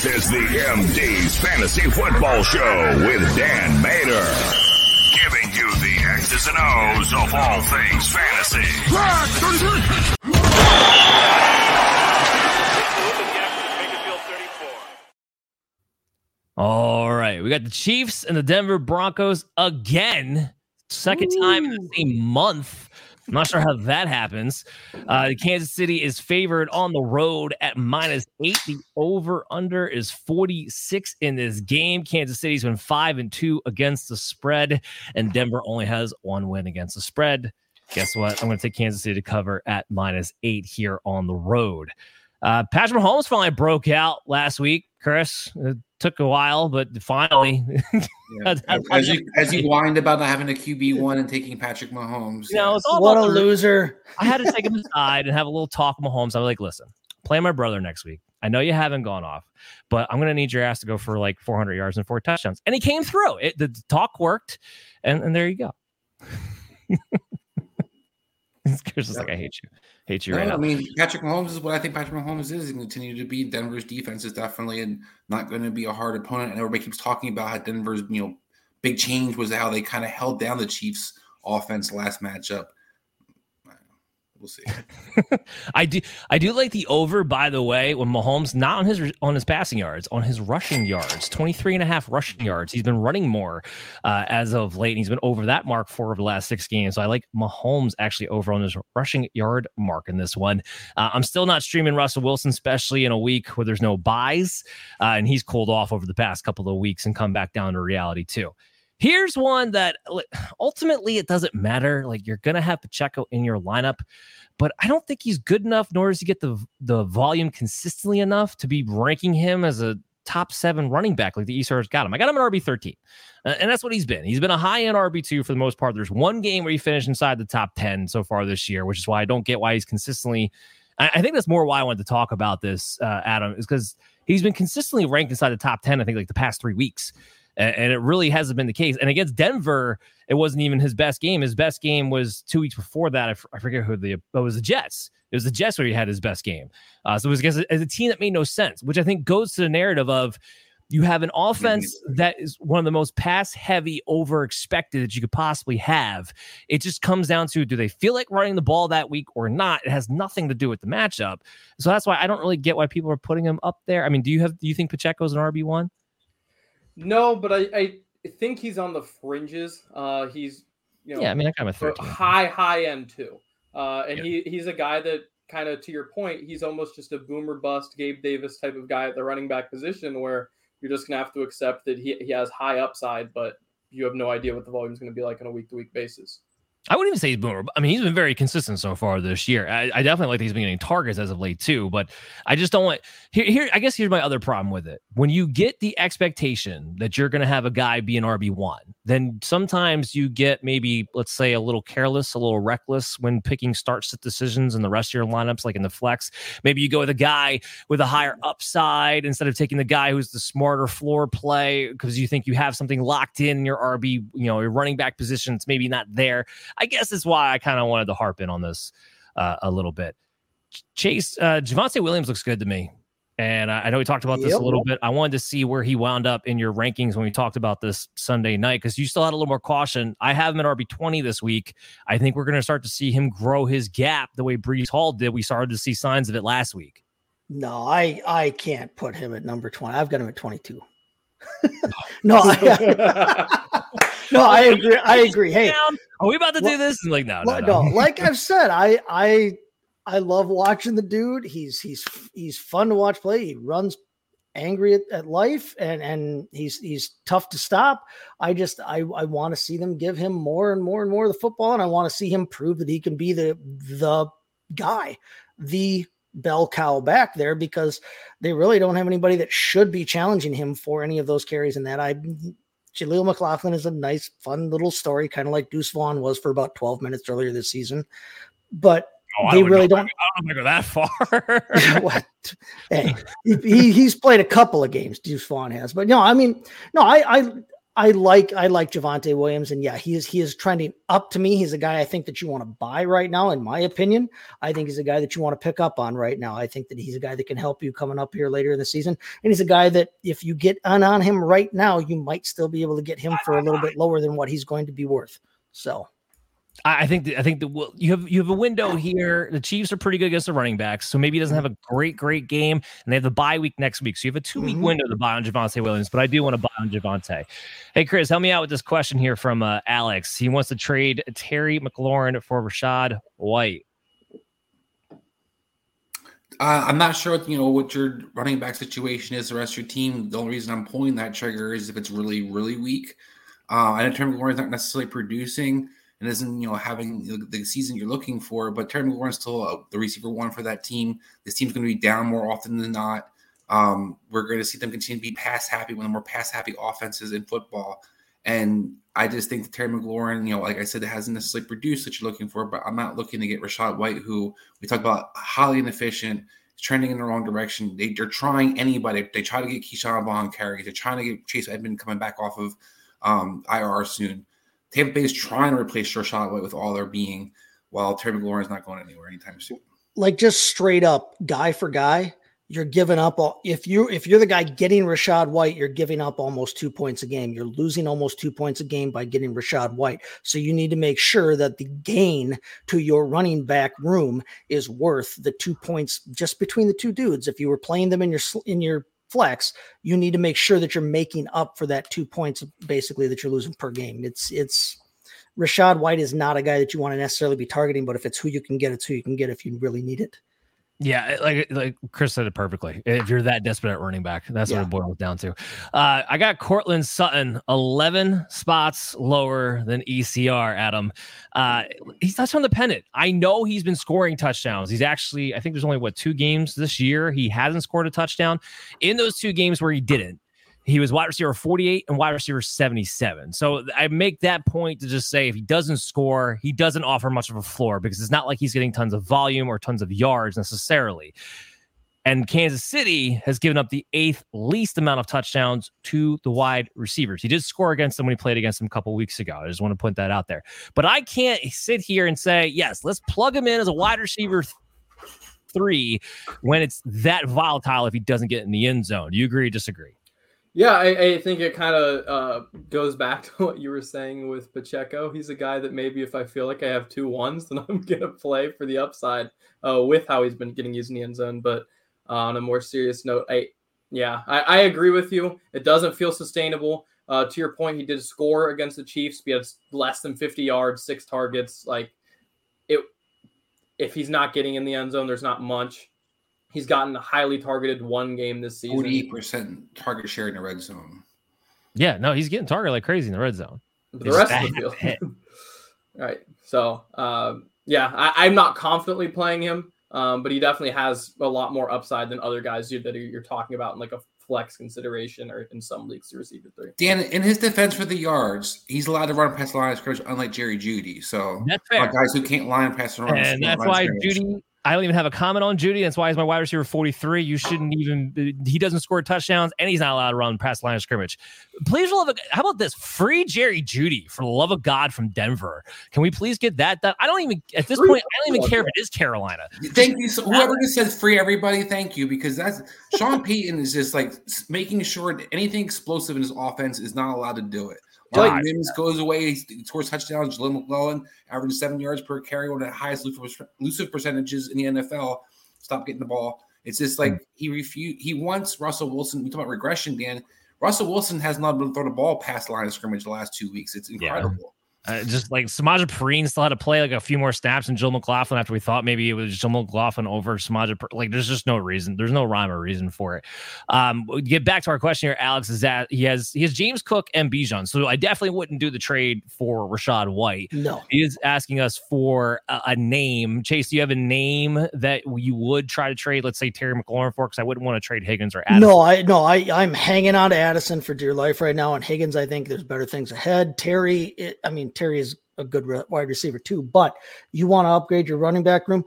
This is the MD's Fantasy Football Show with Dan Mater. Giving you the X's and O's of all things fantasy. All right. We got the Chiefs and the Denver Broncos again. Second time in the same month. I'm not sure how that happens. Uh, Kansas City is favored on the road at minus eight. The over under is 46 in this game. Kansas City's been five and two against the spread, and Denver only has one win against the spread. Guess what? I'm going to take Kansas City to cover at minus eight here on the road. Uh, Patrick Mahomes finally broke out last week. Chris, it took a while, but finally. Yeah. as, you, as you whined about not having a QB one and taking Patrick Mahomes. You know, it's all what a about loser. I had to take him aside and have a little talk with Mahomes. I was like, listen, play my brother next week. I know you haven't gone off, but I'm going to need your ass to go for like 400 yards and four touchdowns. And he came through. It, the talk worked, and, and there you go. Chris is like, I hate you. Hate you No, right I mean, Patrick Mahomes is what I think Patrick Mahomes is. To continue to be Denver's defense is definitely and not going to be a hard opponent. And everybody keeps talking about how Denver's you know big change was how they kind of held down the Chiefs' offense last matchup. We'll see. I do I do like the over by the way when Mahomes not on his on his passing yards on his rushing yards 23 and a half rushing yards. He's been running more uh, as of late and he's been over that mark for the last six games. So I like Mahomes actually over on his rushing yard mark in this one. Uh, I'm still not streaming Russell Wilson especially in a week where there's no buys uh, and he's cooled off over the past couple of weeks and come back down to reality too Here's one that ultimately it doesn't matter. Like you're gonna have Pacheco in your lineup, but I don't think he's good enough, nor does he get the the volume consistently enough to be ranking him as a top seven running back like the ECR's got him. I got him at RB 13. Uh, and that's what he's been. He's been a high end RB2 for the most part. There's one game where he finished inside the top 10 so far this year, which is why I don't get why he's consistently. I, I think that's more why I wanted to talk about this, uh, Adam, is because he's been consistently ranked inside the top 10, I think, like the past three weeks and, and it really hasn't been the case. And against Denver, it wasn't even his best game. His best game was two weeks before that. I, f- I forget who the it was the Jets. It was the Jets where he had his best game. Uh, so it was against a, as a team that made no sense, which I think goes to the narrative of you have an offense that is one of the most pass heavy over expected that you could possibly have. It just comes down to do they feel like running the ball that week or not? It has nothing to do with the matchup. So that's why I don't really get why people are putting him up there. I mean, do you have do you think Pacheco's an RB one? No, but I, I think he's on the fringes. Uh, he's you know Yeah, I mean, I at a high high end too. Uh, and he he's a guy that kind of to your point, he's almost just a boomer bust Gabe Davis type of guy at the running back position where you're just gonna have to accept that he, he has high upside, but you have no idea what the volume is going to be like on a week to week basis. I wouldn't even say he's boomer. I mean, he's been very consistent so far this year. I, I definitely like that he's been getting targets as of late too. But I just don't want here. Here, I guess here's my other problem with it. When you get the expectation that you're going to have a guy be an RB one, then sometimes you get maybe let's say a little careless, a little reckless when picking start sit decisions in the rest of your lineups, like in the flex. Maybe you go with a guy with a higher upside instead of taking the guy who's the smarter floor play because you think you have something locked in your RB, you know, your running back position. It's maybe not there. I guess is why I kind of wanted to harp in on this uh, a little bit. Chase, uh, Javonte Williams looks good to me. And I know we talked about this Yep. a little bit. I wanted to see where he wound up in your rankings when we talked about this Sunday night because you still had a little more caution. I have him at RB20 this week. I think we're going to start to see him grow his gap the way Breece Hall did. We started to see signs of it last week. No, I I can't put him at number 20. I've got him at 22. no, I, no, I agree. I agree. Hey. Are we about to do this? And like, no, no, no. no, like I've said, I I I love watching the dude. He's he's he's fun to watch play. He runs angry at, at life and and he's he's tough to stop. I just I I want to see them give him more and more and more of the football, and I want to see him prove that he can be the the guy, the bell cow back there because they really don't have anybody that should be challenging him for any of those carries. And that I, Jaleel McLaughlin is a nice, fun little story, kind of like Deuce Vaughn was for about 12 minutes earlier this season. But oh, they really don't. I don't go that far. what? Hey, he, he's played a couple of games. Deuce Vaughn has, but no, I mean, no, I, I, I like I like Javonte Williams, and yeah, he is he is trending up to me. He's a guy I think that you want to buy right now, in my opinion. I think he's a guy that you want to pick up on right now. I think that he's a guy that can help you coming up here later in the season, and he's a guy that if you get on on him right now, you might still be able to get him for a little bit lower than what he's going to be worth. So I think I think that well, you have you have a window here. The Chiefs are pretty good against the running backs, so maybe he doesn't have a great great game, and they have the bye week next week. So you have a two week mm-hmm. window to buy on Javonte Williams, but I do want to buy on Javonte. Hey Chris, help me out with this question here from uh, Alex. He wants to trade Terry McLaurin for Rachaad White. Uh, I'm not sure, what, you know, what your running back situation is. The rest of your team. The only reason I'm pulling that trigger is if it's really, really weak. Uh, I know Terry McLaurin's not necessarily producing and isn't you know having the season you're looking for. But Terry McLaurin's still uh, the receiver one for that team. This team's going to be down more often than not. Um, we're going to see them continue to be pass happy, one of the more pass happy offenses in football. And I just think that Terry McLaurin, you know, like I said, it hasn't necessarily produced what you're looking for. But I'm not looking to get Rachaad White, who we talk about highly inefficient, trending in the wrong direction. They, are trying anybody. They try to get Ke'Shawn Vaughn carries. They're trying to get Chase Edmond coming back off of um, IR soon. Tampa Bay is trying to replace Rachaad White with all their being, while Terry McLaurin is not going anywhere anytime soon. Like just straight up, guy for guy, you're giving up. All, if you if you're the guy getting Rachaad White, you're giving up almost two points a game. You're losing almost two points a game by getting Rachaad White. So you need to make sure that the gain to your running back room is worth the two points just between the two dudes. If you were playing them in your in your flex, you need to make sure that you're making up for that two points basically that you're losing per game. It's it's Rachaad White is not a guy that you want to necessarily be targeting, but if it's who you can get, it's who you can get if you really need it. Yeah, like like Chris said it perfectly. If you're that desperate at running back, that's yeah. what it boils down to. Uh, I got Courtland Sutton, eleven spots lower than ECR. Adam, uh, he's touched on the pennant. I know he's been scoring touchdowns. He's actually, I think there's only what two games this year he hasn't scored a touchdown. In those two games where he didn't, he was wide receiver 48 and wide receiver 77. So I make that point to just say if he doesn't score, he doesn't offer much of a floor because it's not like he's getting tons of volume or tons of yards necessarily. And Kansas City has given up the eighth least amount of touchdowns to the wide receivers. He did score against them when he played against them a couple weeks ago. I just want to put that out there. But I can't sit here and say, yes, let's plug him in as a wide receiver three when it's that volatile if he doesn't get in the end zone. Do you agree or disagree? Yeah, I, I think it kind of uh, goes back to what you were saying with Pacheco. He's a guy that maybe if I feel like I have two ones, then I'm gonna play for the upside uh, with how he's been getting used in the end zone. But uh, on a more serious note, I yeah, I, I agree with you. It doesn't feel sustainable. Uh, to your point, he did score against the Chiefs. He had less than 50 yards, six targets. Like it, if he's not getting in the end zone, there's not much. He's gotten highly targeted one game this season. 48% target share in the red zone. Yeah, no, he's getting targeted like crazy in the red zone. The rest of the field. right. So, um, yeah, I, am not confidently playing him, um, but he definitely has a lot more upside than other guys do that you're talking about in like a flex consideration or in some leagues to receive it three. Dan, in his defense for the yards, he's allowed to run past the line of scrimmage, unlike Jerry Jeudy. So that's fair. Guys who can't line past the line, and that's why Jeudy I don't even have a comment on Jeudy. That's why he's my wide receiver 43. You shouldn't even, he doesn't score touchdowns and he's not allowed to run past the line of scrimmage. Please, love, how about this? Free Jerry Jeudy for the love of God from Denver. Can we please get that done? I don't even, at this point, I don't even care if it is Carolina. Thank you. So whoever just says free everybody, thank you, because that's Sean Payton is just like making sure that anything explosive in his offense is not allowed to do it. Mike Mims goes away, he scores touchdowns. Jaleel McLaughlin averaging seven yards per carry, one of the highest elusive percentages in the NFL. Stop getting the ball. It's just like mm. he refused. He wants Russell Wilson. We talk about regression, Dan. Russell Wilson has not been throw the ball past the line of scrimmage the last two weeks. It's incredible. Uh, just like Samaje Perine still had to play like a few more snaps and Jill McLaughlin after we thought maybe it was Joe McLaughlin over Samaje. Like there's just no reason. There's no rhyme or reason for it. Um, get back to our question here. Alex is that he has he has James Cook and Bijan. So I definitely wouldn't do the trade for Rachaad White. No, he is asking us for a, a name. Chase, do you have a name that you would try to trade? Let's say Terry McLaurin for because I wouldn't want to trade Higgins or Addison. No, I no I I'm hanging on to Addison for dear life right now. And Higgins, I think there's better things ahead. Terry, it, I mean Terry is a good wide receiver too. But you want to upgrade your running back room,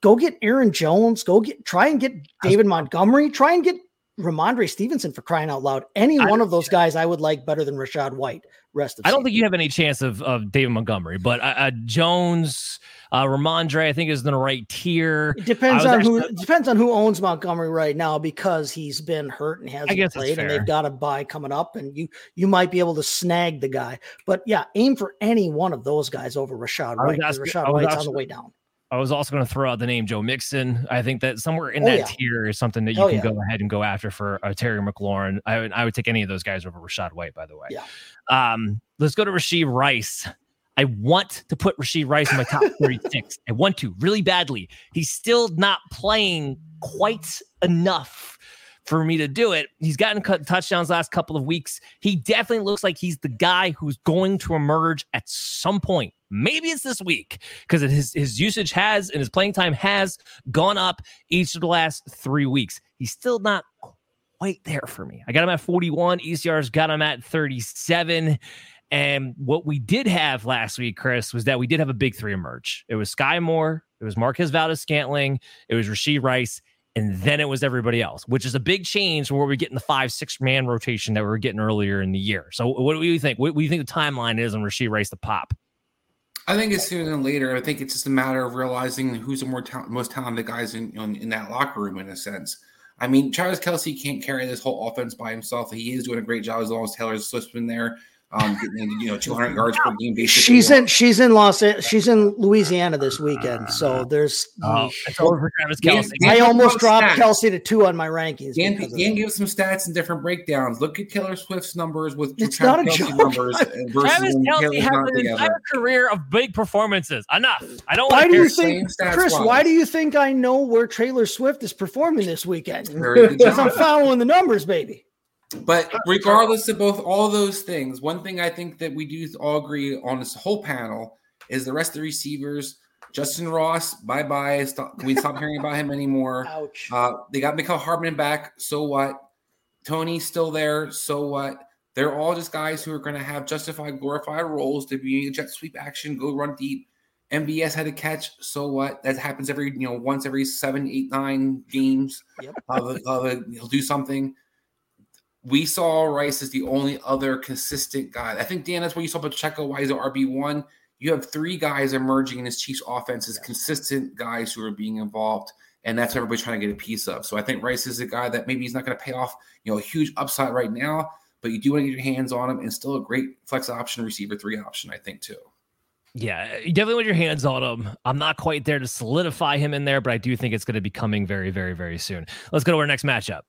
go get Aaron Jones. Go get try and get David Montgomery. Try and get Rhamondre Stevenson for crying out loud. Any one of those guys I would like better than Rachaad White. Rest of I don't season. think you have any chance of, of David Montgomery, but uh, uh, Jones, uh, Rhamondre, I think is in the right tier. It depends on actually, who depends on who owns Montgomery right now because he's been hurt and hasn't played, and they've got a buy coming up, and you you might be able to snag the guy. But yeah, aim for any one of those guys over Rachaad White. Asking, Rachaad White's asking, on the way down. I was also going to throw out the name Joe Mixon. I think that somewhere in oh, that yeah. tier is something that you oh, can yeah. go ahead and go after for uh, Terry McLaurin. I would, I would take any of those guys over Rachaad White, by the way. Yeah. Um, let's go to Rashee Rice. I want to put Rashee Rice in my top 36. I want to really badly. He's still not playing quite enough for me to do it. He's gotten cut touchdowns last couple of weeks. He definitely looks like he's the guy who's going to emerge at some point. Maybe it's this week because his his usage has and his playing time has gone up each of the last three weeks. He's still not quite there for me. I got him at 41. ECR's got him at 37. And what we did have last week, Chris, was that we did have a big three emerge. It was Skyy Moore, it was Marquez Valdes Scantling, it was Rashee Rice, and then it was everybody else, which is a big change from where we're getting the five, six man rotation that we were getting earlier in the year. So, what do you think? What do you think the timeline is on Rashee Rice to pop? I think it's sooner than later. I think it's just a matter of realizing who's the more ta- most talented guys in, in, in that locker room, in a sense. I mean, Travis Kelce can't carry this whole offense by himself. He is doing a great job as long as Taylor Swift's been there um, getting you know 200 yards per game. Basically, she's in she's in Los she's in Louisiana this weekend, so there's. Oh, it's over for Travis Kelce. Dan, I almost dropped stats. Kelce to two on my rankings. Dan, Dan gives some stats and different breakdowns. Look at Taylor Swift's numbers with it's Travis not a Kelce joke. numbers Travis Kelce has an entire career of big performances. Enough. I don't. Why do you think, Chris? Wise. Why do you think I know where Taylor Swift is performing this weekend? Because I'm following the numbers, baby. But regardless of both all those things, one thing I think that we do all agree on this whole panel is the rest of the receivers. Justin Ross, bye bye. Stop, we stop hearing about him anymore. Ouch. Uh, they got Mecole Hardman back. So what? Toney's still there. So what? They're all just guys who are going to have justified, glorified roles to be jet sweep action, go run deep. MVS had a catch. So what? That happens every you know once every seven, eight, nine games. Yep. Uh, uh, he'll do something we saw Rice as the only other consistent guy. I think Dan, that's what you saw Pacheco. Why is RB one? You have three guys emerging in his Chiefs offense as consistent guys who are being involved, and that's what everybody's trying to get a piece of. So I think Rice is a guy that maybe he's not going to pay off, you know, a huge upside right now, but you do want to get your hands on him, and still a great flex option, receiver three option, I think too. Yeah, you definitely want your hands on him. I'm not quite there to solidify him in there, but I do think it's going to be coming very, very, very soon. Let's go to our next matchup.